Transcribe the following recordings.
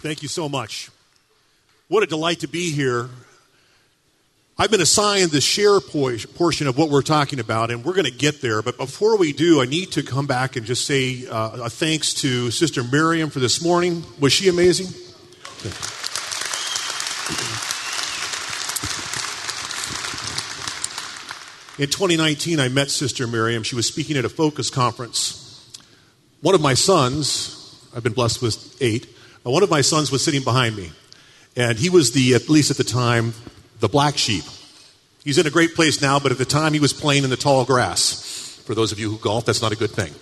Thank you so much. What a delight to be here. I've been assigned the share portion of what we're talking about, and we're going to get there. But before we do, I need to come back and just say uh, a thanks to Sister Miriam for this morning. Was she amazing? In 2019, I met Sister Miriam. She was speaking at a focus conference. One of my sons, I've been blessed with eight, one of my sons was sitting behind me. And he was the, at least at the time, the black sheep. He's in a great place now, but at the time he was playing in the tall grass. For those of you who golf, that's not a good thing.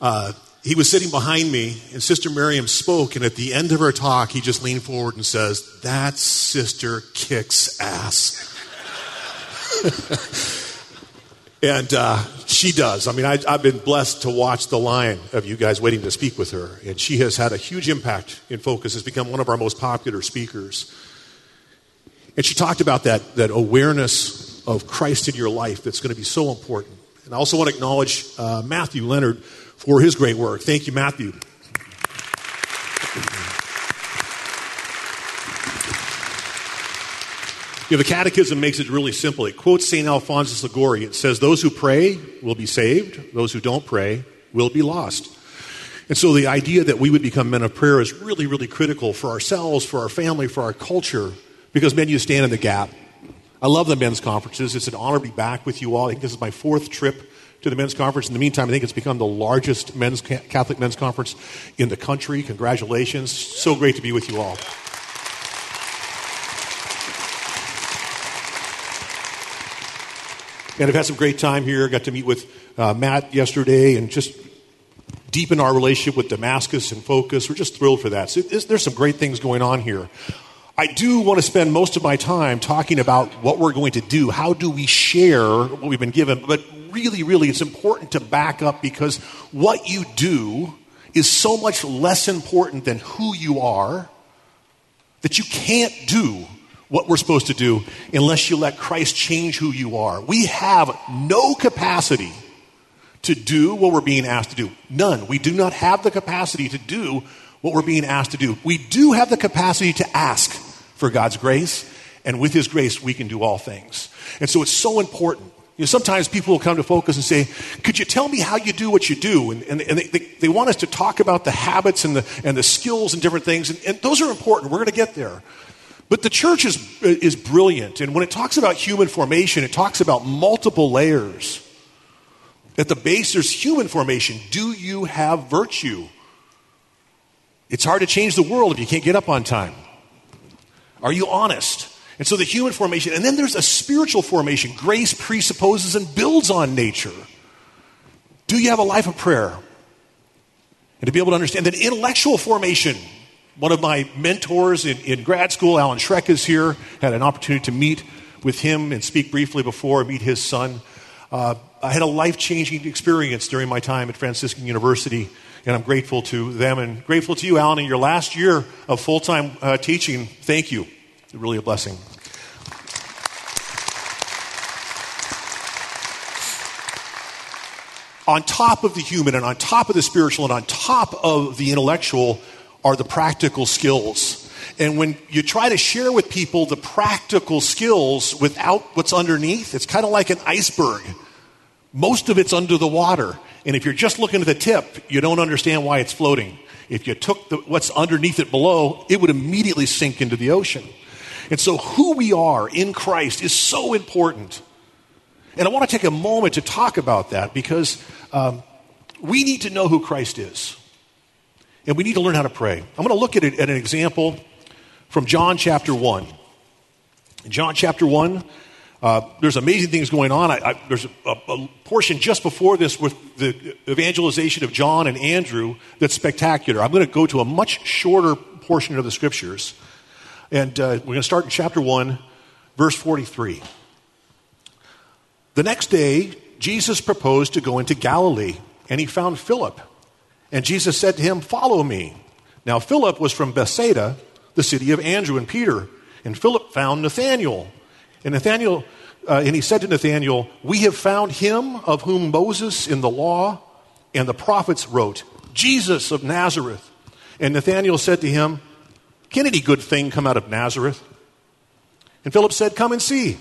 Uh, he was sitting behind me, and Sister Miriam spoke, and at the end of her talk, he just leaned forward and says, That sister kicks ass. and uh, she does. I mean, I, have been blessed to watch the line of you guys waiting to speak with her, and she has had a huge impact in Focus, has become one of our most popular speakers. And she talked about that, that awareness of Christ in your life that's going to be so important. And I also want to acknowledge uh, Matthew Leonard for his great work. Thank you, Matthew. You know, the Catechism makes it really simple. It quotes St. Alphonsus Liguori. It says, Those who pray will be saved, those who don't pray will be lost. And so the idea that we would become men of prayer is really, really critical for ourselves, for our family, for our culture, because men, you stand in the gap. I love the men's conferences. It's an honor to be back with you all. I think this is my fourth trip to the men's conference. In the meantime, I think it's become the largest men's Catholic men's conference in the country. Congratulations. So great to be with you all. And I've had some great time here. Got to meet with uh, Matt yesterday and just deepen our relationship with Damascus and Focus. We're just thrilled for that. So there's some great things going on here. I do want to spend most of my time talking about what we're going to do. How do we share what we've been given? But really, really, it's important to back up because what you do is so much less important than who you are that you can't do what we're supposed to do unless you let Christ change who you are. We have no capacity to do what we're being asked to do. None. We do not have the capacity to do what we're being asked to do. We do have the capacity to ask for God's grace, and with His grace, we can do all things. And so it's so important. You know, sometimes people will come to focus and say, Could you tell me how you do what you do? And, and, and they, they, they, want us to talk about the habits and the, and the skills and different things, and, and those are important. We're going to get there. But the church is, is brilliant. And when it talks about human formation, it talks about multiple layers. At the base, there's human formation. Do you have virtue? It's hard to change the world if you can't get up on time. Are you honest? And so the human formation, and then there's a spiritual formation. Grace presupposes and builds on nature. Do you have a life of prayer? And to be able to understand that intellectual formation, one of my mentors in, in grad school, Alan Schreck, is here. Had an opportunity to meet with him and speak briefly before, meet his son. Uh, I had a life changing experience during my time at Franciscan University and I'm grateful to them and grateful to you, Alan, in your last year of full time uh, teaching. Thank you. Really a blessing. On top of the human and on top of the spiritual and on top of the intellectual are the practical skills. And when you try to share with people the practical skills without what's underneath, it's kind of like an iceberg. Most of it's under the water. And if you're just looking at the tip, you don't understand why it's floating. If you took the, what's underneath it below, it would immediately sink into the ocean. And so, who we are in Christ is so important. And I want to take a moment to talk about that because um, we need to know who Christ is. And we need to learn how to pray. I'm going to look at, it, at an example from John chapter 1. In John chapter 1, uh, there's amazing things going on. I, I, there's a, a, portion just before this with the evangelization of John and Andrew that's spectacular. I'm going to go to a much shorter portion of the scriptures. And uh, we're going to start in chapter 1, verse 43. The next day, Jesus proposed to go into Galilee, and he found Philip. And Jesus said to him, Follow me. Now, Philip was from Bethsaida, the city of Andrew and Peter. And Philip found Nathanael and Nathanael, uh, and he said to Nathanael, We have found him of whom Moses in the law and the prophets wrote, Jesus of Nazareth. And Nathanael said to him, Can any good thing come out of Nazareth? And Philip said, Come and see.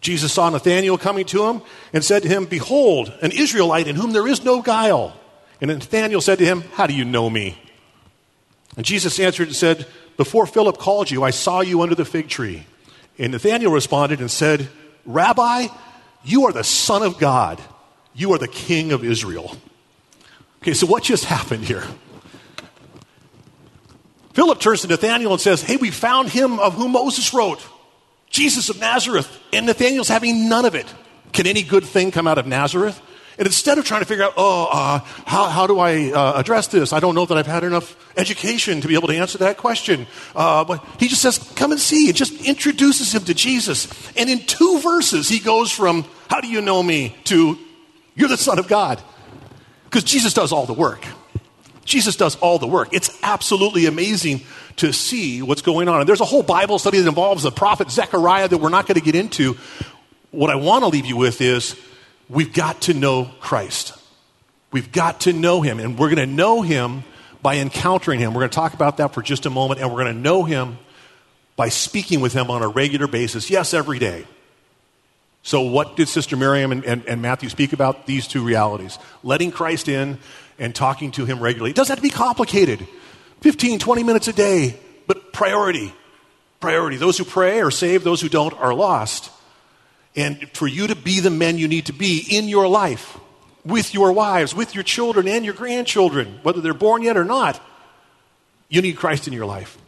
Jesus saw Nathanael coming to him and said to him, Behold, an Israelite in whom there is no guile. And Nathanael said to him, How do you know me? And Jesus answered and said, Before Philip called you, I saw you under the fig tree. And Nathanael responded and said, Rabbi, you are the Son of God. You are the King of Israel. Okay, so what just happened here? Philip turns to Nathanael and says, Hey, we found him of whom Moses wrote, Jesus of Nazareth. And Nathanael's having none of it. Can any good thing come out of Nazareth? And instead of trying to figure out, oh, uh, how, how do I uh, address this? I don't know that I've had enough education to be able to answer that question. Uh, but he just says, come and see. It just introduces him to Jesus. And in two verses, he goes from, how do you know me, to, you're the Son of God. Because Jesus does all the work. Jesus does all the work. It's absolutely amazing to see what's going on. And there's a whole Bible study that involves the prophet Zechariah that we're not going to get into. What I want to leave you with is we've got to know Christ. We've got to know him, and we're going to know him by encountering him. We're going to talk about that for just a moment, and we're going to know him by speaking with him on a regular basis, yes, every day. So, what did Sister Miriam and, and, and, Matthew speak about? These two realities letting Christ in and talking to him regularly. It doesn't have to be complicated 15, 20 minutes a day, but priority. Priority. Those who pray are saved, those who don't are lost. And for you to be the men you need to be in your life, with your wives, with your children, and your grandchildren, whether they're born yet or not, you need Christ in your life.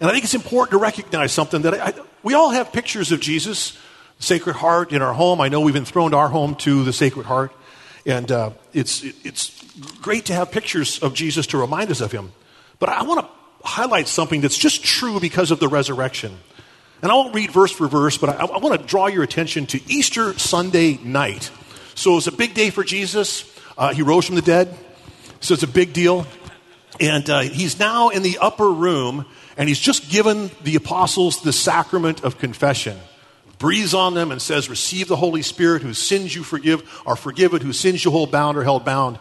And I think it's important to recognize something that I, we all have pictures of Jesus, the Sacred Heart, in our home. I know we've enthroned our home to the Sacred Heart. And uh, it's, it's great to have pictures of Jesus to remind us of him. But I want to highlight something that's just true because of the resurrection. And I won't read verse for verse, but I, I want to draw your attention to Easter Sunday night. So it was a big day for Jesus. Uh, he rose from the dead. So it's a big deal. And uh, he's now in the upper room, and he's just given the apostles the sacrament of confession. Breathes on them and says, Receive the Holy Spirit, whose sins you forgive are forgiven, whose sins you hold bound are held bound.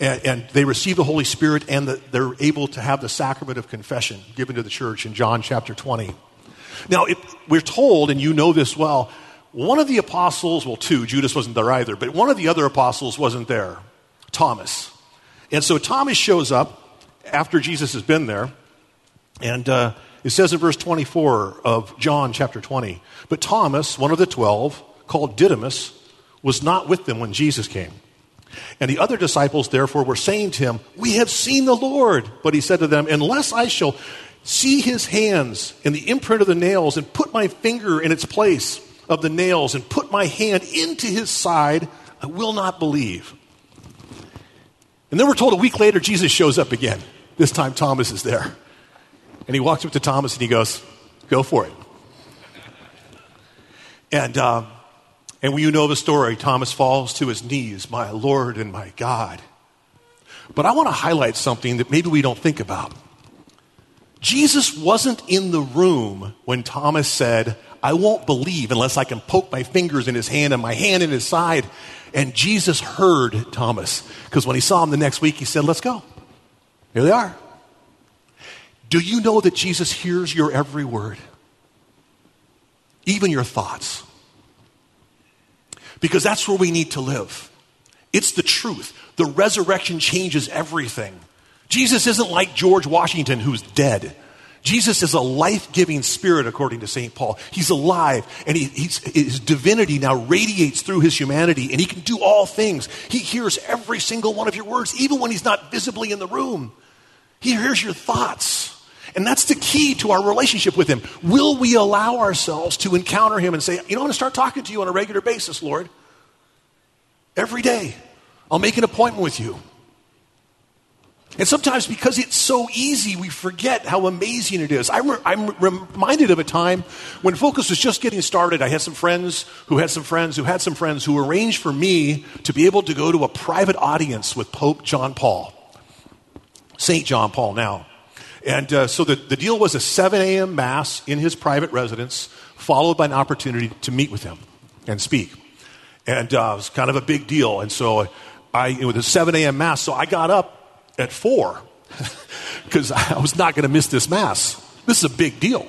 And, and they receive the Holy Spirit, and the, they're able to have the sacrament of confession given to the church in John chapter 20. Now, we're told, and you know this well, one of the apostles, well, two, Judas wasn't there either, but one of the other apostles wasn't there, Thomas. And so Thomas shows up after Jesus has been there, and uh, it says in verse 24 of John chapter 20, but Thomas, one of the twelve, called Didymus, was not with them when Jesus came. And the other disciples, therefore, were saying to him, We have seen the Lord. But he said to them, Unless I shall see his hands and the imprint of the nails, and put my finger in its place of the nails, and put my hand into his side, I will not believe. And then we're told a week later, Jesus shows up again. This time, Thomas is there. And he walks up to Thomas and he goes, Go for it. And, uh, and you know the story, Thomas falls to his knees, My Lord and my God. But I want to highlight something that maybe we don't think about. Jesus wasn't in the room when Thomas said, I won't believe unless I can poke my fingers in his hand and my hand in his side. And Jesus heard Thomas because when he saw him the next week, he said, Let's go. Here they are. Do you know that Jesus hears your every word? Even your thoughts. Because that's where we need to live. It's the truth. The resurrection changes everything. Jesus isn't like George Washington, who's dead. Jesus is a life giving spirit, according to St. Paul. He's alive, and he, his divinity now radiates through his humanity, and he can do all things. He hears every single one of your words, even when he's not visibly in the room. He hears your thoughts. And that's the key to our relationship with him. Will we allow ourselves to encounter him and say, You know, I'm going to start talking to you on a regular basis, Lord? Every day. I'll make an appointment with you. And sometimes because it's so easy, we forget how amazing it is. I'm, re- I'm reminded of a time when Focus was just getting started. I had some friends who had some friends who had some friends who arranged for me to be able to go to a private audience with Pope John Paul, St. John Paul now. And uh, so the, the deal was a 7 a.m. Mass in his private residence, followed by an opportunity to meet with him and speak. And uh, it was kind of a big deal. And so I, it was a 7 a.m. Mass, so I got up at four. because I was not going to miss this Mass. This is a big deal.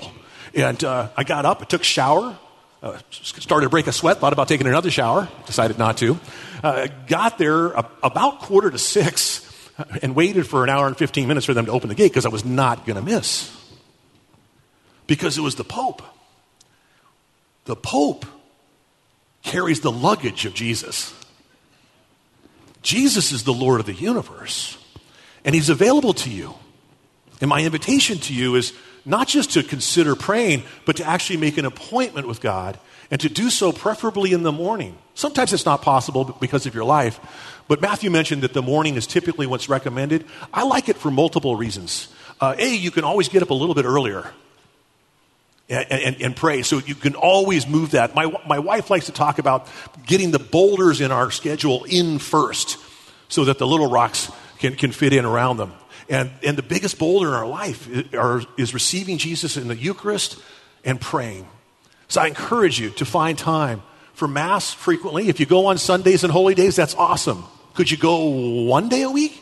And uh, I got up, I took a shower, uh, started to break a sweat, thought about taking another shower, decided not to. Uh, got there about quarter to six and waited for an hour and 15 minutes for them to open the gate because I was not going to miss. Because it was the Pope. The Pope carries the luggage of Jesus. Jesus is the Lord of the universe, and He's available to you. And my invitation to you is not just to consider praying, but to actually make an appointment with God and to do so preferably in the morning. Sometimes it's not possible because of your life, but Matthew mentioned that the morning is typically what's recommended. I like it for multiple reasons. Uh, a, you can always get up a little bit earlier. And, and, and, pray. So you can always move that. My, my wife likes to talk about getting the boulders in our schedule in first so that the little rocks can, can fit in around them. And, and the biggest boulder in our life is, are, is receiving Jesus in the Eucharist and praying. So I encourage you to find time for Mass frequently. If you go on Sundays and holy days, that's awesome. Could you go one day a week?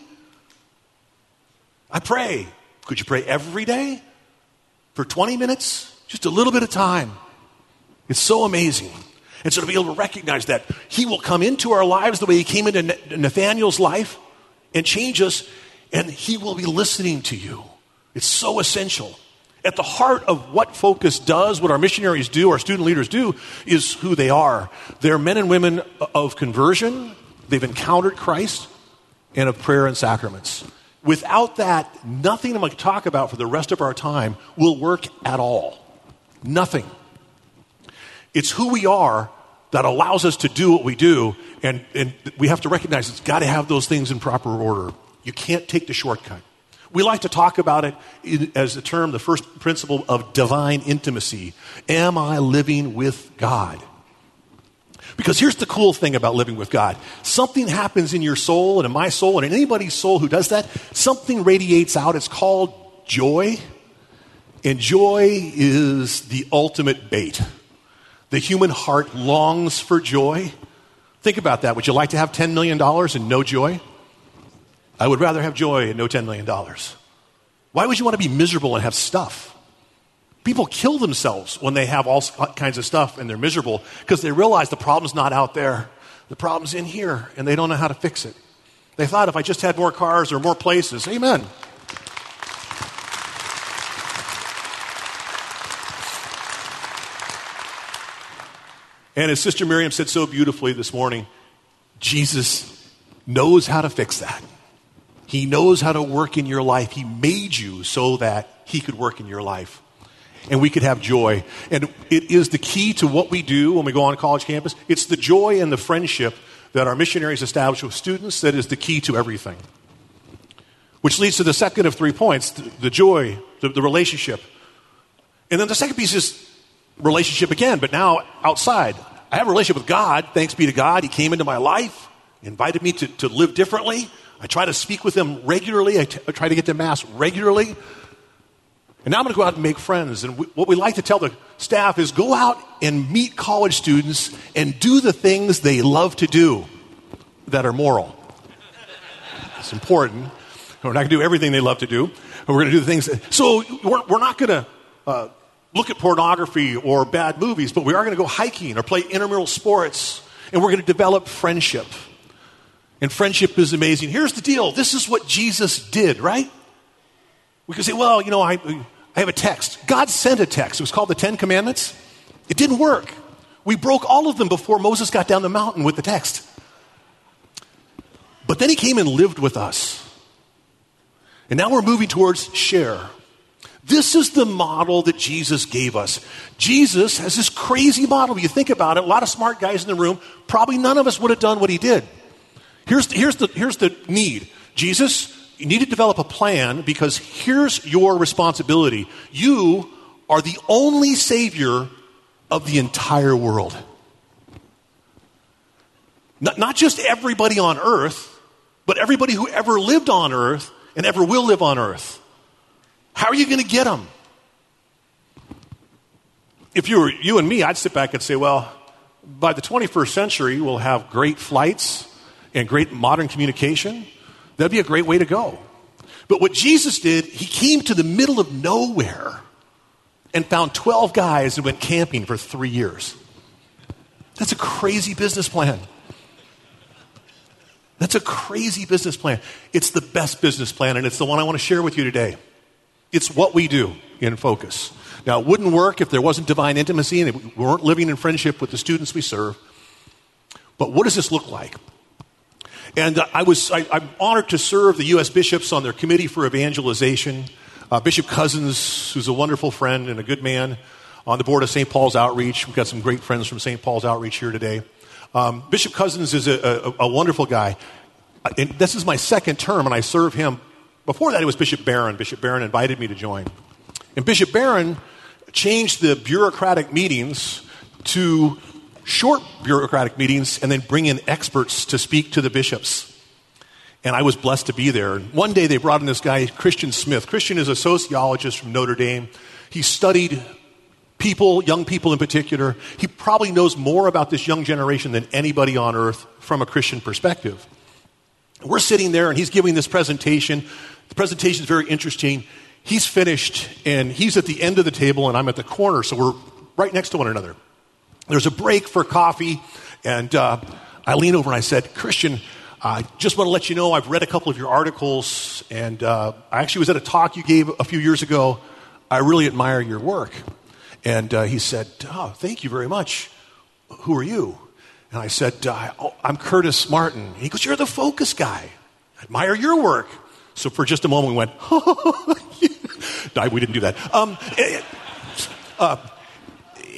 I pray. Could you pray every day for 20 minutes? Just a little bit of time. It's so amazing. And so to be able to recognize that He will come into our lives the way He came into Nathanael's life and change us and He will be listening to you. It's so essential. At the heart of what Focus does, what our missionaries do, our student leaders do, is who they are. They're men and women of conversion, they've encountered Christ, and of prayer and sacraments. Without that, nothing I'm going to talk about for the rest of our time will work at all. Nothing. It's who we are that allows us to do what we do, and, and we have to recognize it's got to have those things in proper order. You can't take the shortcut. We like to talk about it as the term, the first principle of divine intimacy. Am I living with God? Because here's the cool thing about living with God something happens in your soul and in my soul and in anybody's soul who does that, something radiates out. It's called joy. And joy is the ultimate bait. The human heart longs for joy. Think about that. Would you like to have $10 million and no joy? I would rather have joy and no $10 million. Why would you want to be miserable and have stuff? People kill themselves when they have all uh, kinds of stuff and they're miserable because they realize the problem's not out there. The problem's in here and they don't know how to fix it. They thought if I just had more cars or more places, amen. And as Sister Miriam said so beautifully this morning, Jesus knows how to fix that. He knows how to work in your life. He made you so that He could work in your life. And we could have joy. And it is the key to what we do when we go on college campus. It's the joy and the friendship that our missionaries establish with students that is the key to everything. Which leads to the second of three points the, the joy, the, the relationship. And then the second piece is relationship again, but now outside. I have a relationship with God. Thanks be to God. He came into my life, invited me to, to live differently. I try to speak with Him regularly. I, t- I try to get to Mass regularly. And now I'm going to go out and make friends. And we, what we like to tell the staff is go out and meet college students and do the things they love to do that are moral. It's important. We're not going to do everything they love to do. We're going to do the things. That, so we're, we're not going to uh, look at pornography or bad movies, but we are going to go hiking or play intramural sports. And we're going to develop friendship. And friendship is amazing. Here's the deal this is what Jesus did, right? We can say, well, you know, I, I have a text. God sent a text. It was called the Ten Commandments. It didn't work. We broke all of them before Moses got down the mountain with the text. But then he came and lived with us. And now we're moving towards share. This is the model that Jesus gave us. Jesus has this crazy model. You think about it, a lot of smart guys in the room, probably none of us would have done what he did. Here's, here's, the, here's the need Jesus, you need to develop a plan because here's your responsibility. You are the only Savior of the entire world. Not, not just everybody on earth, but everybody who ever lived on earth and ever will live on earth. How are you going to get them? If you were you and me, I'd sit back and say, well, by the 21st century, we'll have great flights and great modern communication, that'd be a great way to go. But what Jesus did, he came to the middle of nowhere and found 12 guys and went camping for three years. That's a crazy business plan. That's a crazy business plan. It's the best business plan, and it's the one I want to share with you today. It's what we do in focus. Now, it wouldn't work if there wasn't divine intimacy and we weren't living in friendship with the students we serve. But what does this look like? And I was, I, am honored to serve the U.S. bishops on their committee for evangelization. Uh, Bishop Cozzens, who's a wonderful friend and a good man, on the board of St. Paul's Outreach. We've got some great friends from St. Paul's Outreach here today. Um, Bishop Cozzens is a, a, a, wonderful guy. And this is my second term, and I serve him. Before that, it was Bishop Barron. Bishop Barron invited me to join. And Bishop Barron changed the bureaucratic meetings to short bureaucratic meetings and then bring in experts to speak to the bishops. And I was blessed to be there. One day they brought in this guy, Christian Smith. Christian is a sociologist from Notre Dame. He studied people, young people in particular. He probably knows more about this young generation than anybody on earth from a Christian perspective. We're sitting there and he's giving this presentation. The presentation is very interesting. He's finished and he's at the end of the table and I'm at the corner, so we're right next to one another. There's a break for coffee, and uh, I lean over and I said, Christian, I just want to let you know I've read a couple of your articles, and uh, I actually was at a talk you gave a few years ago. I really admire your work. And uh, he said, Oh, thank you very much. Who are you? And I said, uh, oh, I'm Curtis Martin. He goes, You're the focus guy. I admire your work. So for just a moment, we went, we didn't do that. Um, eh, uh,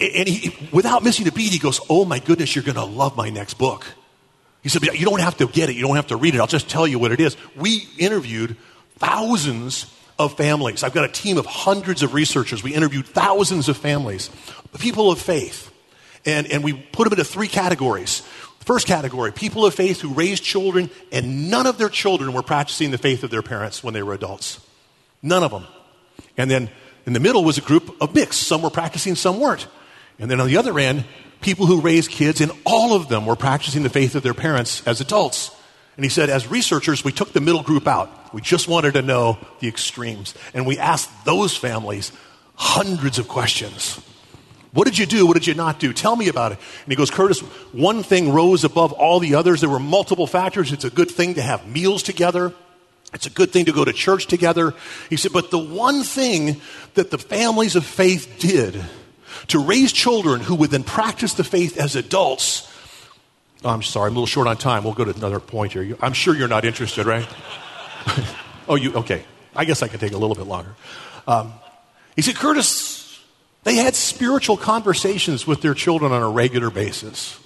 and he, without missing a beat, he goes, Oh my goodness, you're going to love my next book. He said, You don't have to get it. You don't have to read it. I'll just tell you what it is. We interviewed thousands of families. I've got a team of hundreds of researchers. We interviewed thousands of families, people of faith. And, and we put them into three categories. First category people of faith who raised children, and none of their children were practicing the faith of their parents when they were adults. None of them. And then in the middle was a group of mixed. Some were practicing, some weren't. And then on the other end, people who raised kids, and all of them were practicing the faith of their parents as adults. And he said, as researchers, we took the middle group out. We just wanted to know the extremes. And we asked those families hundreds of questions. What did you do? What did you not do? Tell me about it. And he goes, Curtis, one thing rose above all the others. There were multiple factors. It's a good thing to have meals together. It's a good thing to go to church together. He said, but the one thing that the families of faith did to raise children who would then practice the faith as adults. Oh, I'm sorry, I'm a little short on time. We'll go to another point here. I'm sure you're not interested, right? oh, you, okay. I guess I can take a little bit longer. Um, he said, Curtis, they had spiritual conversations with their children on a regular basis.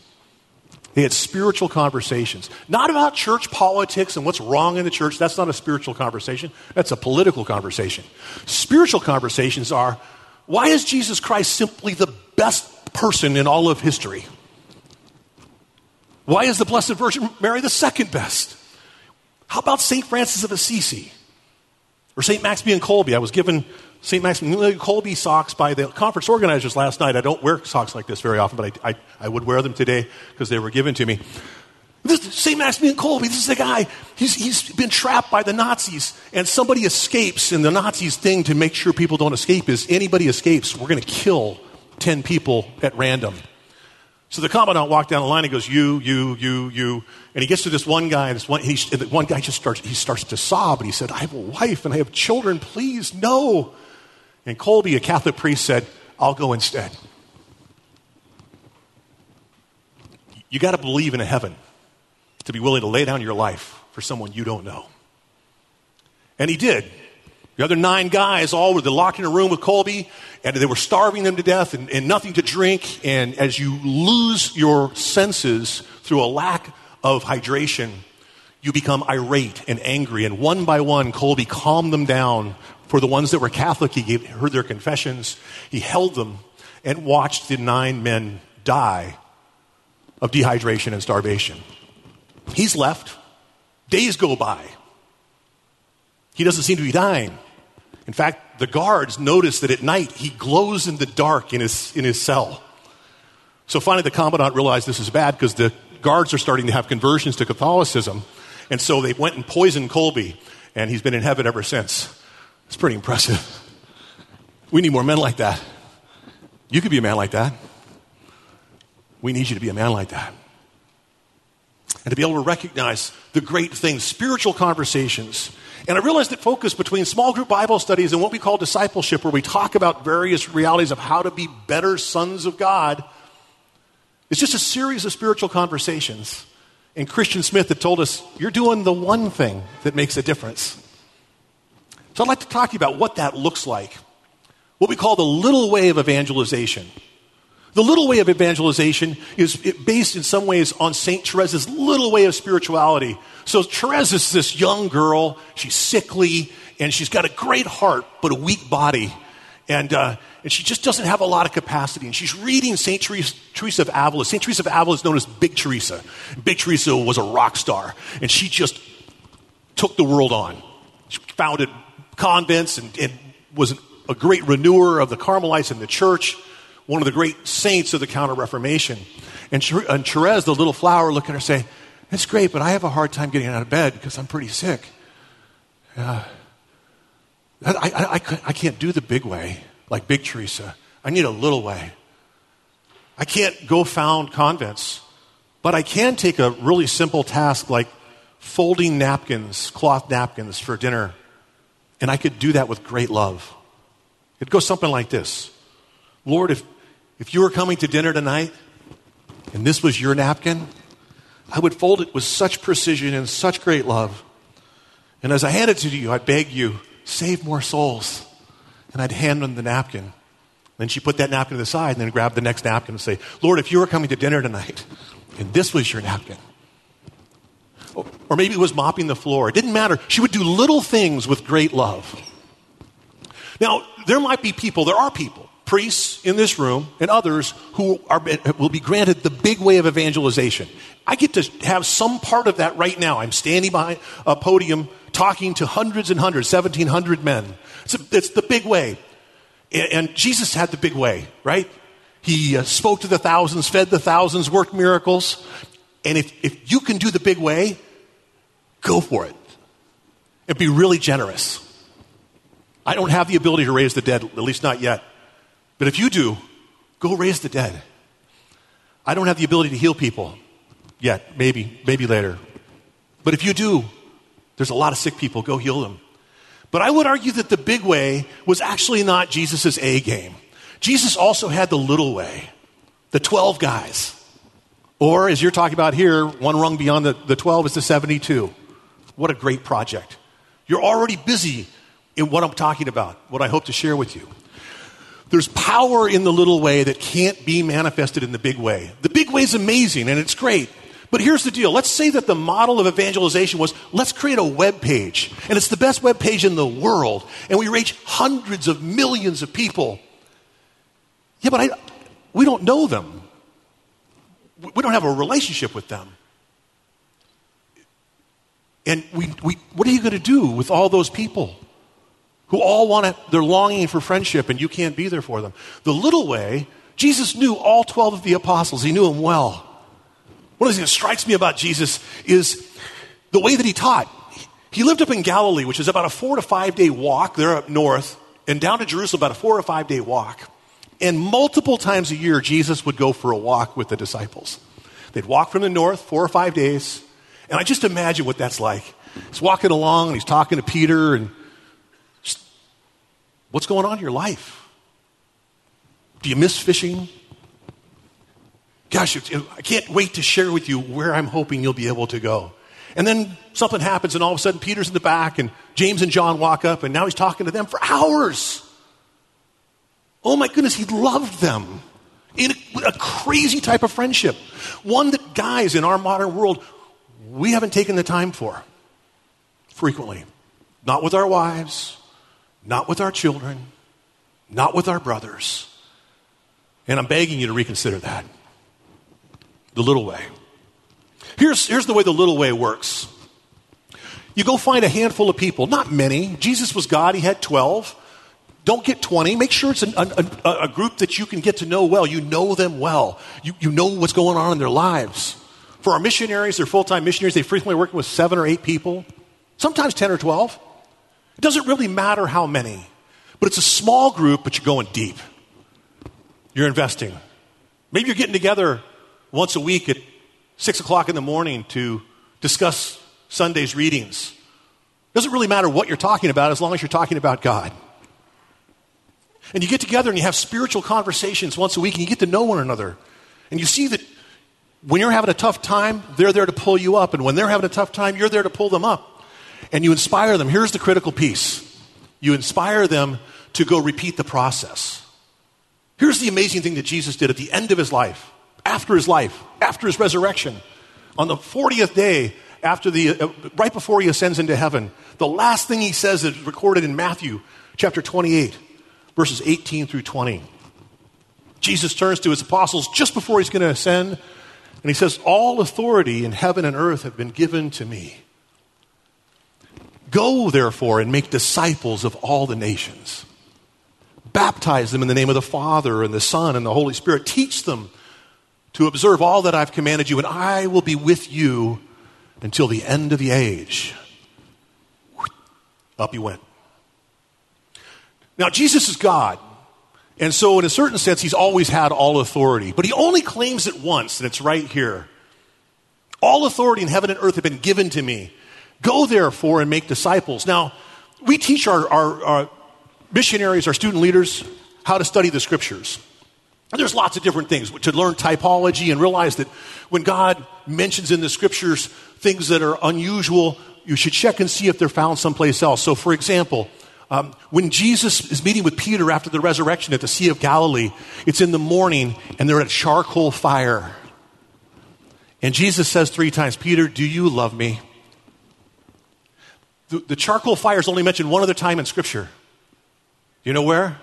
They had spiritual conversations. Not about church politics and what's wrong in the church. That's not a spiritual conversation. That's a political conversation. Spiritual conversations are why is Jesus Christ simply the best person in all of history? Why is the Blessed Virgin Mary the second best? How about St. Francis of Assisi? Or St. Maximilian Kolbe? I was given St. Maximilian Kolbe socks by the conference organizers last night. I don't wear socks like this very often, but I, I, I would wear them today because they were given to me. This St. Maximilian Kolbe, this is the guy, he's, he's been trapped by the Nazis, and somebody escapes, and the Nazis' thing to make sure people don't escape is anybody escapes, we're going to kill 10 people at random. So the commandant walked down the line and goes, You, you, you, you. And he gets to this one guy, and this one, he, and one guy just starts, he starts to sob, and he said, I have a wife and I have children, please, no. And Kolbe, a Catholic priest, said, I'll go instead. You got to believe in a heaven to be willing to lay down your life for someone you don't know. And he did. The other nine guys all were locked in a room with Kolbe, and they were starving them to death and, and nothing to drink. And as you lose your senses through a lack of hydration, you become irate and angry. And one by one, Kolbe calmed them down. For the ones that were Catholic, he gave, heard their confessions. He held them and watched the nine men die of dehydration and starvation. He's left. Days go by. He doesn't seem to be dying. In fact, the guards notice that at night he glows in the dark in his, in his cell. So finally, the commandant realized this is bad because the guards are starting to have conversions to Catholicism. And so they went and poisoned Kolbe. and he's been in heaven ever since. It's pretty impressive. We need more men like that. You could be a man like that. We need you to be a man like that. And to be able to recognize the great things, spiritual conversations. And I realized that focus between small group Bible studies and what we call discipleship, where we talk about various realities of how to be better sons of God, is just a series of spiritual conversations. And Christian Smith had told us, you're doing the one thing that makes a difference. So I'd like to talk to you about what that looks like. What we call the little way of evangelization. The little way of evangelization is based in some ways on St. Therese's little way of spirituality. So Therese is this young girl. She's sickly and she's got a great heart, but a weak body. And, uh, and she just doesn't have a lot of capacity. And she's reading St. Teresa of Avila. St. Teresa of Avila is known as Big Teresa. Big Teresa was a rock star. And she just took the world on. She founded convents and, and was a great renewer of the Carmelites in the church one of the great saints of the Counter Reformation. And, and Therese, the little flower, look at her and say, It's great, but I have a hard time getting out of bed because I'm pretty sick. Uh, I, I, I, I can't do the big way like Big Teresa. I need a little way. I can't go found convents, but I can take a really simple task like folding napkins, cloth napkins for dinner, and I could do that with great love. It goes something like this Lord, if if you were coming to dinner tonight and this was your napkin, I would fold it with such precision and such great love. And as I hand it to you, I beg you, save more souls. And I'd hand them the napkin. Then she put that napkin to the side and then grabbed the next napkin and say, Lord, if you were coming to dinner tonight and this was your napkin, or maybe it was mopping the floor, it didn't matter. She would do little things with great love. Now, there might be people, there are people priests in this room and others who are, will be granted the big way of evangelization. I get to have some part of that right now. I'm standing behind a podium talking to hundreds and hundreds, 1,700 men. It's, a, it's the big way. And, and, Jesus had the big way, right? He uh, spoke to the thousands, fed the thousands, worked miracles. And if, if you can do the big way, go for it. And be really generous. I don't have the ability to raise the dead, at least not yet. But if you do, go raise the dead. I don't have the ability to heal people yet, maybe, maybe later. But if you do, there's a lot of sick people, go heal them. But I would argue that the big way was actually not Jesus' A game. Jesus also had the little way, the 12 guys. Or, as you're talking about here, one rung beyond the, the 12 is the 72. What a great project. You're already busy in what I'm talking about, what I hope to share with you. There's power in the little way that can't be manifested in the big way. The big way is amazing and it's great. But here's the deal. Let's say that the model of evangelization was let's create a web page. And it's the best web page in the world. And we reach hundreds of millions of people. Yeah, but I, we don't know them. We don't have a relationship with them. And we, we, what are you going to do with all those people? who all want to, they're longing for friendship and you can't be there for them. The little way, Jesus knew all 12 of the apostles, he knew them well. One of the things that strikes me about Jesus is the way that he taught. He lived up in Galilee, which is about a four to five day walk there up north, and down to Jerusalem, about a four or five day walk. And multiple times a year, Jesus would go for a walk with the disciples. They'd walk from the north four or five days. And I just imagine what that's like. He's walking along and he's talking to Peter and What's going on in your life? Do you miss fishing? Gosh, I can't wait to share with you where I'm hoping you'll be able to go. And then something happens, and all of a sudden, Peter's in the back, and James and John walk up, and now he's talking to them for hours. Oh my goodness, he loved them in a, a crazy type of friendship. One that guys in our modern world, we haven't taken the time for frequently. Not with our wives, not with our children, not with our brothers. And I'm begging you to reconsider that. The little way. Here's, here's the way the little way works you go find a handful of people, not many. Jesus was God, he had 12. Don't get 20. Make sure it's an, a, a, group that you can get to know well. You know them well. You, you know what's going on in their lives. For our missionaries, they're full time missionaries, they frequently work with seven or eight people, sometimes 10 or 12. It doesn't really matter how many, but it's a small group, but you're going deep. You're investing. Maybe you're getting together once a week at 6 o'clock in the morning to discuss Sunday's readings. It doesn't really matter what you're talking about as long as you're talking about God. And you get together and you have spiritual conversations once a week and you get to know one another. And you see that when you're having a tough time, they're there to pull you up. And when they're having a tough time, you're there to pull them up. And you inspire them. Here's the critical piece you inspire them to go repeat the process. Here's the amazing thing that Jesus did at the end of his life, after his life, after his resurrection. On the 40th day, after the, uh, right before he ascends into heaven, the last thing he says is recorded in Matthew chapter 28, verses 18 through 20. Jesus turns to his apostles just before he's going to ascend, and he says, All authority in heaven and earth have been given to me. Go, therefore, and make disciples of all the nations. Baptize them in the name of the Father and the Son and the Holy Spirit. Teach them to observe all that I've commanded you, and I will be with you until the end of the age. Up he went. Now, Jesus is God. And so, in a certain sense, he's always had all authority. But he only claims it once, and it's right here. All authority in heaven and earth have been given to me. Go therefore and make disciples. Now, we teach our, our, our missionaries, our student leaders, how to study the scriptures. And there's lots of different things to learn typology and realize that when God mentions in the scriptures things that are unusual, you should check and see if they're found someplace else. So, for example, um, when Jesus is meeting with Peter after the resurrection at the Sea of Galilee, it's in the morning and they're at charcoal fire. And Jesus says three times, Peter, do you love me? The, the charcoal fire is only mentioned one other time in Scripture. Do you know where?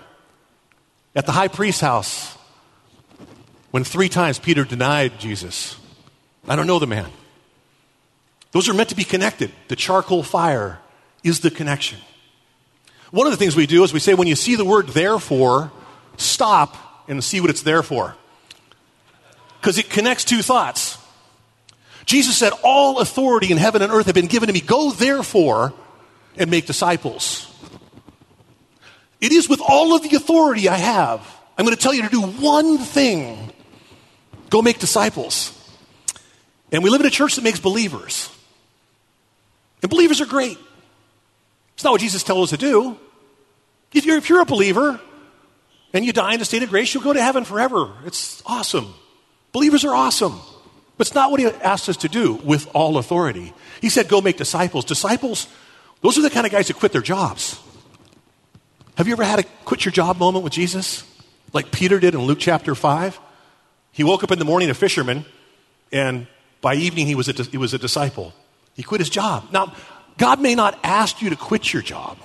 At the high priest's house, when three times Peter denied Jesus. I don't know the man. Those are meant to be connected. The charcoal fire is the connection. One of the things we do is we say, when you see the word therefore, stop and see what it's there for. Because it connects two thoughts. Jesus said, All authority in heaven and earth have been given to me. Go therefore and make disciples. It is with all of the authority I have. I'm going to tell you to do one thing go make disciples. And we live in a church that makes believers. And believers are great. It's not what Jesus tells us to do. If you're, if you're a believer and you die in a state of grace, you'll go to heaven forever. It's awesome. Believers are awesome. But it's not what he asked us to do with all authority. He said, go make disciples. Disciples, those are the kind of guys that quit their jobs. Have you ever had a quit your job moment with Jesus? Like Peter did in Luke chapter 5? He woke up in the morning a fisherman, and by evening he was a, he was a disciple. He quit his job. Now, God may not ask you to quit your job.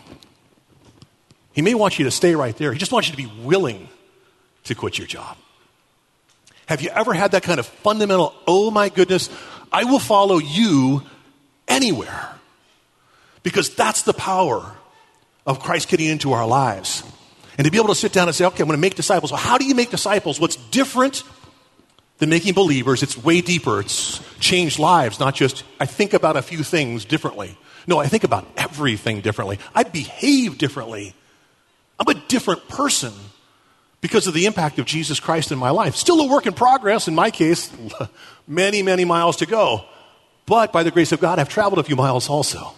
He may want you to stay right there. He just wants you to be willing to quit your job. Have you ever had that kind of fundamental, oh my goodness, I will follow you anywhere? Because that's the power of Christ getting into our lives. And to be able to sit down and say, okay, I'm going to make disciples. Well, how do you make disciples? What's different than making believers? It's way deeper. It's changed lives, not just, I think about a few things differently. No, I think about everything differently. I behave differently. I'm a different person because of the impact of Jesus Christ in my life. Still a work in progress, in my case, many, many miles to go. But by the grace of God, I've traveled a few miles also.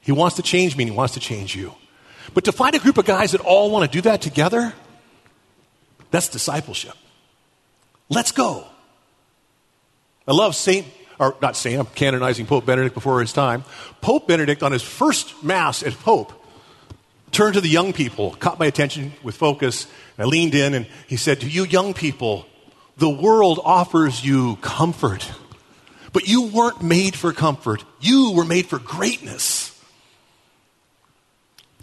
He wants to change me and He wants to change you. But to find a group of guys that all want to do that together, that's discipleship. Let's go. I love Saint, or not I'm canonizing Pope Benedict before his time. Pope Benedict, on his first Mass as Pope, turned to the young people, caught my attention with focus, and I leaned in and he said, To you young people, the world offers you comfort, but you weren't made for comfort. You were made for greatness.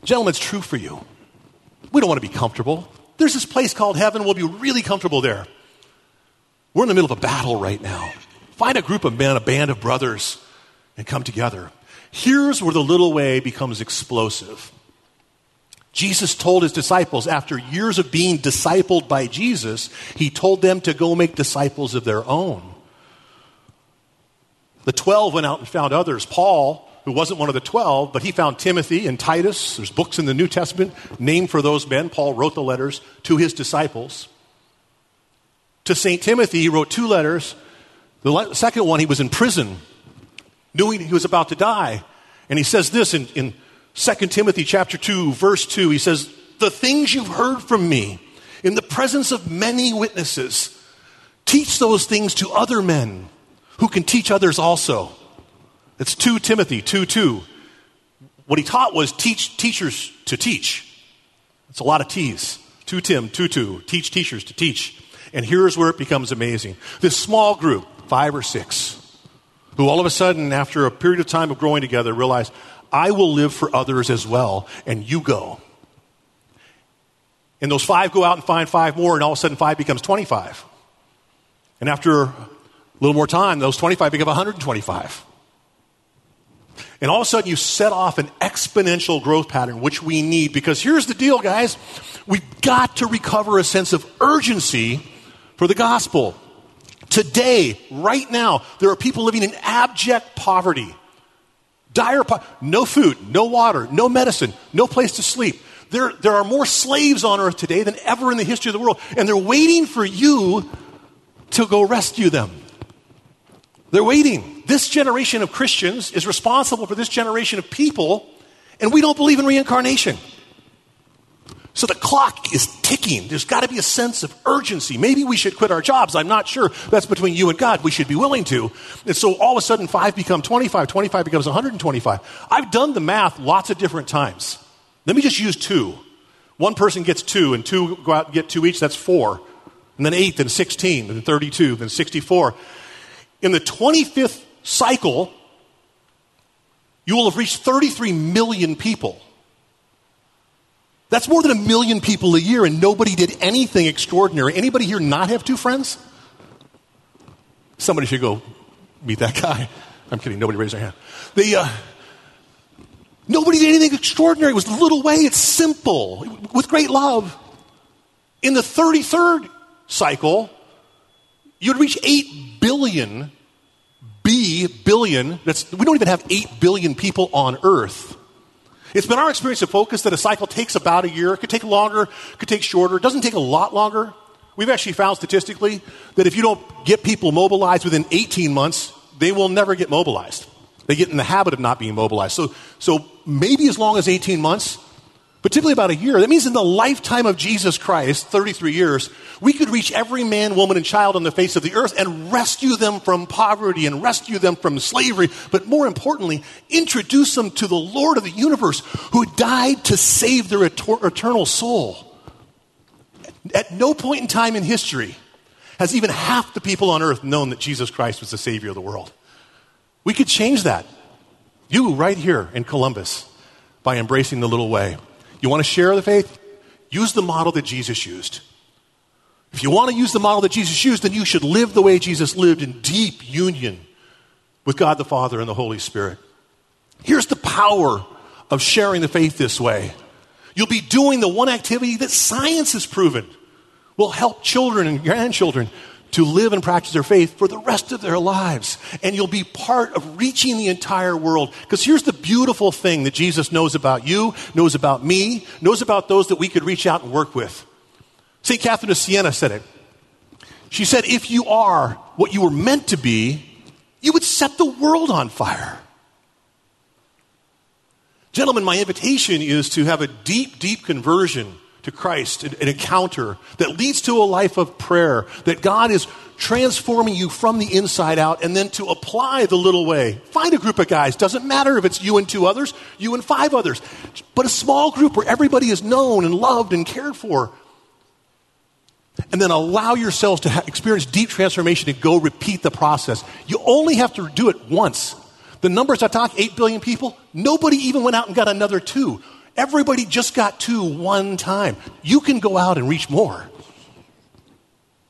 Gentlemen, it's true for you. We don't want to be comfortable. There's this place called heaven. We'll be really comfortable there. We're in the middle of a battle right now. Find a group of men, a band of brothers, and come together. Here's where the little way becomes explosive. Jesus told his disciples, after years of being discipled by Jesus, he told them to go make disciples of their own. The 12 went out and found others. Paul who wasn't one of the 12, but he found Timothy and Titus. There's books in the New Testament named for those men. Paul wrote the letters to his disciples. To St. Timothy, he wrote two letters. The second one, he was in prison, knowing he was about to die. And he says this in, in 2 Timothy chapter 2, verse 2. He says, The things you've heard from me in the presence of many witnesses, teach those things to other men who can teach others also. It's 2 Timothy 2 2. What he taught was teach teachers to teach. It's a lot of T's. 2 Tim 2 2. Teach teachers to teach. And here's where it becomes amazing. This small group, five or six, who all of a sudden, after a period of time of growing together, realize, I will live for others as well, and you go. And those five go out and find five more, and all of a sudden, five becomes 25. And after a little more time, those 25 become 125. And all of a sudden, you set off an exponential growth pattern, which we need. Because here's the deal, guys we've got to recover a sense of urgency for the gospel. Today, right now, there are people living in abject poverty. Dire poverty. No food, no water, no medicine, no place to sleep. There, there are more slaves on earth today than ever in the history of the world. And they're waiting for you to go rescue them. They're waiting. This generation of Christians is responsible for this generation of people, and we don't believe in reincarnation. So the clock is ticking. There's got to be a sense of urgency. Maybe we should quit our jobs. I'm not sure. That's between you and God. We should be willing to. And so all of a sudden, five become 25, 25 becomes 125. I've done the math lots of different times. Let me just use two. One person gets two, and two go out and get two each. That's four. And then eight, then 16, then 32, then 64. In the 25th cycle, you will have reached 33 million people. That's more than a million people a year, and nobody did anything extraordinary. Anybody here not have two friends? Somebody should go meet that guy. I'm kidding. Nobody raised their hand. The, uh, nobody did anything extraordinary. It was the little way. It's simple, with great love. In the 33rd cycle, you'd reach 8 billion, B billion. That's, we don't even have 8 billion people on Earth. It's been our experience of focus that a cycle takes about a year. It could take longer, it could take shorter. It doesn't take a lot longer. We've actually found statistically that if you don't get people mobilized within 18 months, they will never get mobilized. They get in the habit of not being mobilized. So, so maybe as long as 18 months, but typically about a year. That means in the lifetime of Jesus Christ, 33 years, we could reach every man, woman, and child on the face of the earth and rescue them from poverty and rescue them from slavery, but more importantly, introduce them to the Lord of the universe who died to save their eternal soul. At no point in time in history has even half the people on earth known that Jesus Christ was the Savior of the world. We could change that. You, right here in Columbus, by embracing the little way. You want to share the faith? Use the model that Jesus used. If you want to use the model that Jesus used, then you should live the way Jesus lived in deep union with God the Father and the Holy Spirit. Here's the power of sharing the faith this way. You'll be doing the one activity that science has proven will help children and grandchildren to live and practice their faith for the rest of their lives. And you'll be part of reaching the entire world. Because here's the beautiful thing that Jesus knows about you, knows about me, knows about those that we could reach out and work with. St. Catherine of Siena said it. She said, If you are what you were meant to be, you would set the world on fire. Gentlemen, my invitation is to have a deep, deep conversion to Christ, an, encounter that leads to a life of prayer, that God is transforming you from the inside out, and then to apply the little way. Find a group of guys. Doesn't matter if it's you and two others, you and five others, but a small group where everybody is known and loved and cared for. And then allow yourselves to experience deep transformation and go repeat the process. You only have to do it once. The numbers I talk, 8 billion people, nobody even went out and got another two. Everybody just got two one time. You can go out and reach more.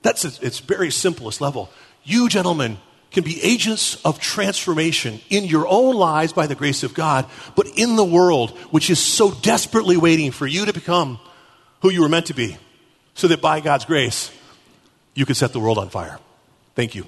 That's its very simplest level. You, gentlemen, can be agents of transformation in your own lives by the grace of God, but in the world, which is so desperately waiting for you to become who you were meant to be, so that by God's grace, you can set the world on fire. Thank you.